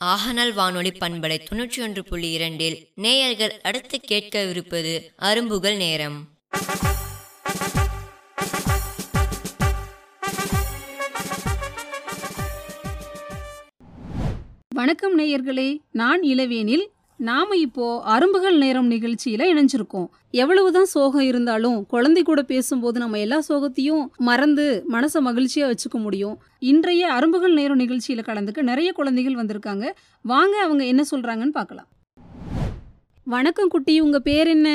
ஆகநல் வானொலி பண்பலை தொன்னூற்றி ஒன்று புள்ளி இரண்டில் நேயர்கள் அடுத்து கேட்கவிருப்பது அரும்புகள் நேரம். வணக்கம் நேயர்களே நான் இளவேனில் நாம இப்போ அரும்புகள் நேரம் நிகழ்ச்சியில இணைஞ்சிருக்கோம். எவ்வளவுதான் சோகம் இருந்தாலும் குழந்தை கூட பேசும்போது நம்ம எல்லா சோகத்தையும் மறந்து மனசை மகிழ்ச்சியா வச்சுக்க முடியும். இன்றைய அரும்புகள் நேரம் நிகழ்ச்சியில கலந்துக்க நிறைய குழந்தைகள் வந்திருக்காங்க. வாங்க அவங்க என்ன சொல்றாங்கன்னு பார்க்கலாம். வணக்கம் குட்டி உங்க பேர் என்ன?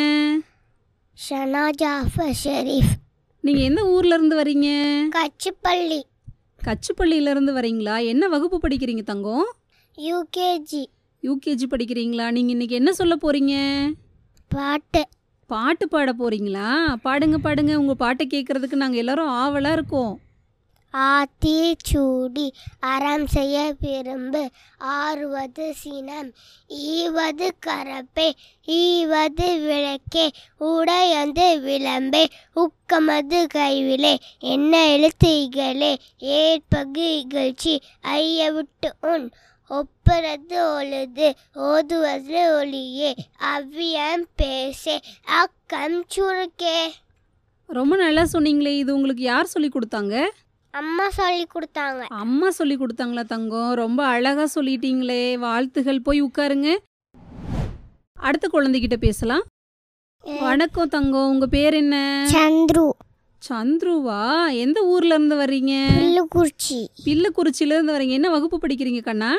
ஷனா ஜாஃபர் ஷெரீஃப். நீங்க எந்த ஊர்ல இருந்து வரீங்க? கச்சிப்பள்ளி. கச்சுப்பள்ளியில இருந்து வரீங்களா? என்ன வகுப்பு படிக்கிறீங்க தங்கம்? யூகேஜி. யூகேஜி படிக்கிறீங்களா? நீங்க இன்னைக்கு என்ன சொல்ல போறீங்க? பாட்டு. பாட்டு பாட போறீங்களா? பாடுங்க பாடுங்க. உங்க பாட்டை கேட்கறதுக்கு நாங்க எல்லாரும் ஆவலா இருக்கோம். ஆத்தி சூடி அறம் செய்ய விரும்பு. ஆறுவது சினம் ஈவது கரப்பே. ஈவது விளக்கே உடையந்து விளம்பே. உக்கமது கைவிலே என்ன எழுத்துகளே? ஏற்பகு இகழ்ச்சி ஐய விட்டு உன் ஒப்புறது ஒழுது ஓதுவது ஒளியே அவ்வியம் பேசே அக்கம் சுருக்கே ரொம்ப நல்லா சொன்னீங்களே இது உங்களுக்கு யார் சொல்லி கொடுத்தாங்க அம்மா சொல்லி கொடுத்தாங்க அம்மா சொல்லி கொடுத்தாங்களா தங்கம் ரொம்ப அழகா சொல்லிட்டீங்களே வாழ்த்துகள் போய் உட்காருங்க அடுத்த குழந்தைகிட்ட பேசலாம் வணக்கம் தங்கம் உங்க பேர் என்ன சந்துரு சந்துருவா எந்த ஊர்ல இருந்து வர்றீங்க? பில்லுக்குறிச்சி. பில்லுக்குறிச்சியில இருந்து வரீங்க என்ன வகுப்பு படிக்கிறீங்க கண்ணா?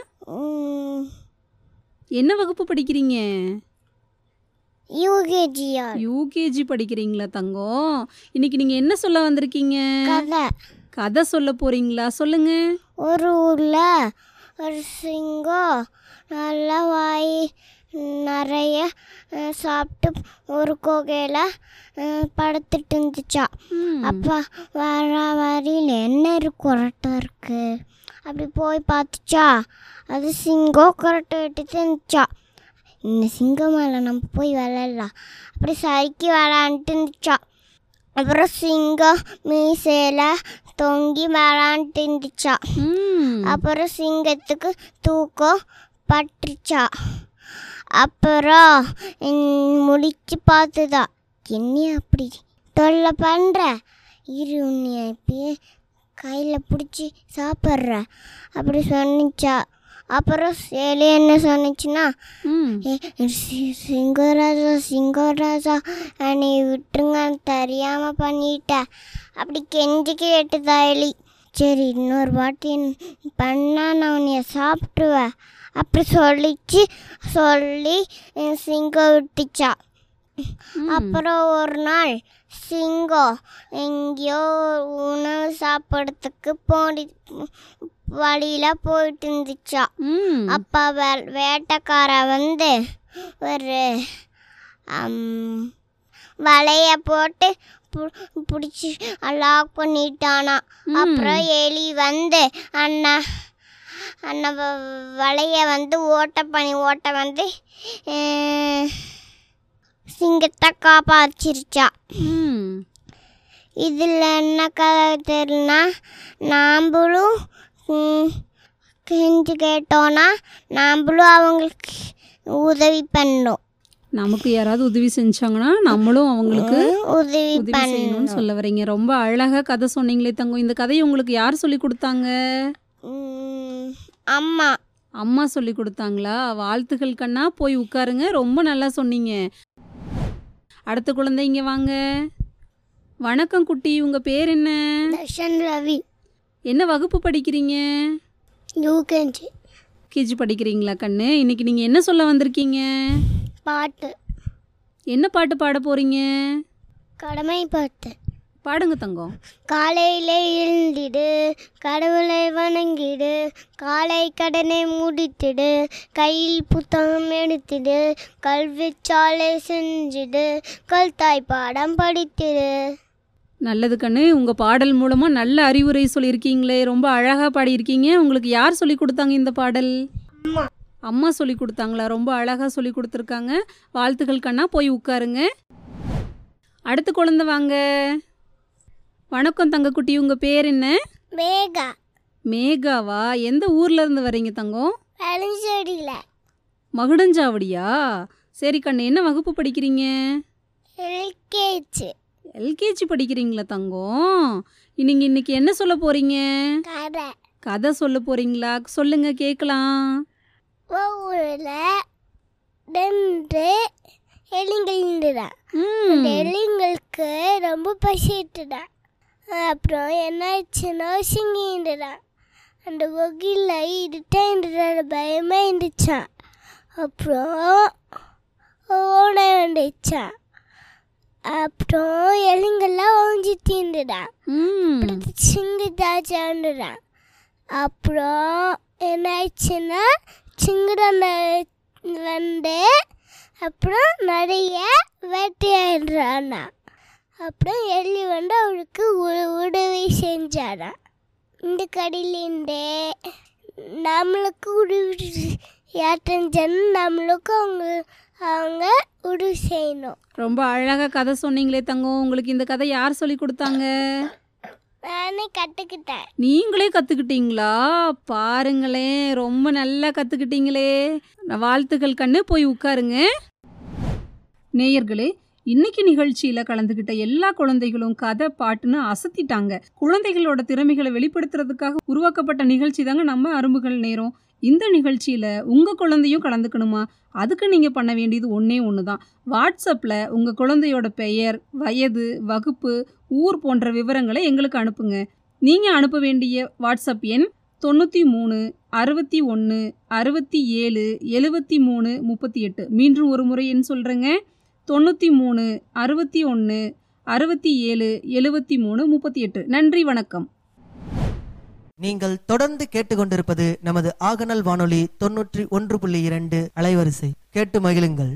என்ன வகுப்பு படிக்கிறீங்க? யூகேஜிஆர் யூகேஜி படிக்கிறீங்களா தங்கம்? இன்னைக்கு நீங்க என்ன சொல்ல வந்திருக்கீங்க? கதை. கதை சொல்ல போறீங்களா? சொல்லுங்க. ஒரு ஊர்ல ஒரு சிங்கம் நல்ல வாய் சாப்பிட்டு ஒரு குகையில படுத்துட்டு இருந்துச்சா. அப்பா வர வரியில் என்ன இருக்கு கொரட்டை இருக்கு. அப்படி போய் பார்த்துச்சா. அது சிங்கம் கொரட்டை விட்டுட்டு இருந்துச்சா. இந்த சிங்கம் மேலே நம்ம போய் விளையாடலாம். அப்படி சறுக்கி விளையாண்டுட்டு இருந்துச்சா. அப்புறம் சிங்கம் மீசையில் தொங்கி விளையாண்டுட்டு இருந்துச்சா. அப்புறம் சிங்கத்துக்கு தூக்கம் பட்டுச்சா அப்புறம் முடிச்சு பார்த்துதா என்ன அப்படி தொல்லை பண்ணுற இரு உன்னைய இப்பயே கையில் பிடிச்சி சாப்பிட்ற. அப்படி சொன்னிச்சா. அப்புறம் சேலி என்ன சொன்னிச்சுன்னா சிங்கராஜா சிங்கராஜா நீ விட்டுருங்க தெரியாமல் பண்ணிட்ட. அப்படி கெஞ்சி கேட்டுதா எலி. சரி இன்னொரு வாட்டி பண்ணா நான் உன்னைய சாப்பிட்டுவேன் அப்படி சொல்லிச்சு. சொல்லி சிங்கம் விட்டுச்சா. அப்புறம் ஒரு நாள் சிங்கம் எங்கேயோ உணவு சாப்பிட்றதுக்கு போடி வழியில் போயிட்டு இருந்துச்சா. அப்பா வே வேட்டைக்காரன் வந்து ஒரு வலைய போட்டு பிடிச்சி லாக் பண்ணிட்டானா. அப்புறம் எலி வந்து அண்ணா வ- வலைய வந்து ஓட்ட பண்ணி ஓட்ட வந்து சிங்கத்தை காப்பாச்சிருச்சா. இதில் என்ன கதை தெரியலனா நாம்பளும் கெஞ்சு கேட்டோன்னா நாம்பளும் அவங்களுக்கு உதவி பண்ணணும் நமக்கு யாராவது உதவி செஞ்சாங்கன்னா நம்மளும் அவங்களுக்கு உதவி செய்யணும்னு சொல்ல வரீங்க. ரொம்ப அழகா கதை சொன்னீங்களே தங்கம். இந்த கதையை உங்களுக்கு யார் சொல்லி கொடுத்தாங்க? அம்மா. அம்மா சொல்லி கொடுத்தாங்களா? வாழ்த்துக்கள் கண்ணா போய் உட்காருங்க. ரொம்ப நல்லா சொன்னீங்க. அடுத்த குழந்தைங்க வாங்க. வணக்கம் குட்டி உங்க பேர் என்ன? தர்ஷன் ரவி. என்ன வகுப்பு படிக்கிறீங்க? யூகேஜி கேஜி படிக்கிறீங்களா கண்ணு? இன்னைக்கு நீங்க என்ன சொல்ல வந்திருக்கீங்க? பாட்டு. என்ன பாட்டு பாட போறீங்க? கடமை பாட்டு பாடுங்க தங்கம். காலையிலே எழுந்திடு கடவுளை வணங்கிடு காலை கடனை முடித்திடு கையில் புத்தகம் எடுத்திடு கல்வி சாலை செஞ்சிடு கல்தாய் பாடம் படித்திடு. நல்லது கண்ணு உங்க பாடல் மூலமா நல்ல அறிவுரை சொல்லியிருக்கீங்களே ரொம்ப அழகா பாடியிருக்கீங்க. உங்களுக்கு யார் சொல்லி கொடுத்தாங்க இந்த பாடல்? அம்மா. அம்மா சொல்லி கொடுத்தாங்களா? ரொம்ப அழகா சொல்லி கொடுத்துருக்காங்க. வாழ்த்துக்கள் கண்ணா போய் உட்காருங்க. அடுத்த குழந்தை வாங்க. வணக்கம் தங்கக்குட்டி உங்க பேர் என்ன? மேகா. மேகாவா? எந்த ஊர்ல இருந்து வரீங்க தங்கம்? அழிஞ்சடியில் மகுடஞ்சாவடியா? சரி கண்ணு என்ன வகுப்பு படிக்கிறீங்க? எல்கேஜி. எல்கேஜி படிக்கிறீங்களா தங்கம்? நீங்க இன்னைக்கு என்ன சொல்ல போறீங்க? கதை. கதை சொல்ல போறீங்களா? சொல்லுங்க கேட்கலாம். ஊரில் ரெண்டு எலிங்கள் இருந்துதான் ம், எலிங்களுக்கு ரொம்ப பசிட்டுதான் அப்புறம் என்னாச்சுன்னா சிங்கிட்டுதான் அந்த வகையில் இருட்டாக பயமாக இருந்துச்சான் அப்புறம் ஓட வந்துச்சான் அப்புறம் எலிங்கெல்லாம் ஓஞ்சி தீண்டுதான் ம், சிங்கிதாச்சாண்டுறான் அப்புறம் என்னாச்சுன்னா சிங்கடன் வந்து அப்புறம் நிறைய வேட்டையாடுறானா அப்புறம் எள்ளி வந்து அவளுக்கு உதவி செஞ்சாராம் இந்த கடையிலேருந்தே நம்மளுக்கு உதவி யாத்தஞ்சன்னு நம்மளுக்கு அவங்க அவங்க உதவி செய்யணும். ரொம்ப அழகா கதை சொன்னீங்களே தங்கம் உங்களுக்கு இந்த கதை யார் சொல்லி கொடுத்தாங்க? நானே கற்றுக்கிட்டேன் நீங்களே கத்துக்கிட்டீங்களா? பாருங்களேன் ரொம்ப நல்லா கத்துக்கிட்டீங்களே. வாழ்த்துக்கள் கண்ணு போய் உட்காருங்க. நேயர்களே இன்னைக்கு நிகழ்ச்சியில கலந்துகிட்ட எல்லா குழந்தைகளும் கதை பாட்டுன்னு அசத்திட்டாங்க. குழந்தைகளோட திறமைகளை வெளிப்படுத்துறதுக்காக உருவாக்கப்பட்ட நிகழ்ச்சி தாங்க நம்ம அரும்புகள் நேரம். இந்த நிகழ்ச்சியில உங்க குழந்தையும் கலந்துக்கணுமா? அதுக்கு நீங்க பண்ண வேண்டியது ஒன்றே ஒன்று தான் வாட்ஸ்அப்ல உங்க குழந்தையோட பெயர் வயது வகுப்பு ஊர் போன்ற விவரங்களை எங்களுக்கு அனுப்புங்க. நீங்க அனுப்ப வேண்டிய வாட்ஸ்அப் எண் தொண்ணூற்றி மூணு அறுபத்தி ஒன்று அறுபத்தி ஏழு எழுபத்தி மூணு முப்பத்தி எட்டு. மீண்டும் ஒரு முறை எண் சொல்கிறேங்க தொண்ணூற்றி மூணு அறுபத்தி ஒன்று அறுபத்தி ஏழு எழுபத்தி மூணு முப்பத்தி எட்டு. நன்றி வணக்கம். நீங்கள் தொடர்ந்து கேட்டுக்கொண்டிருப்பது நமது ஆகநல் வானொலி தொன்னூற்றி ஒன்று புள்ளி இரண்டு அலைவரிசை. கேட்டு மகிழுங்கள்.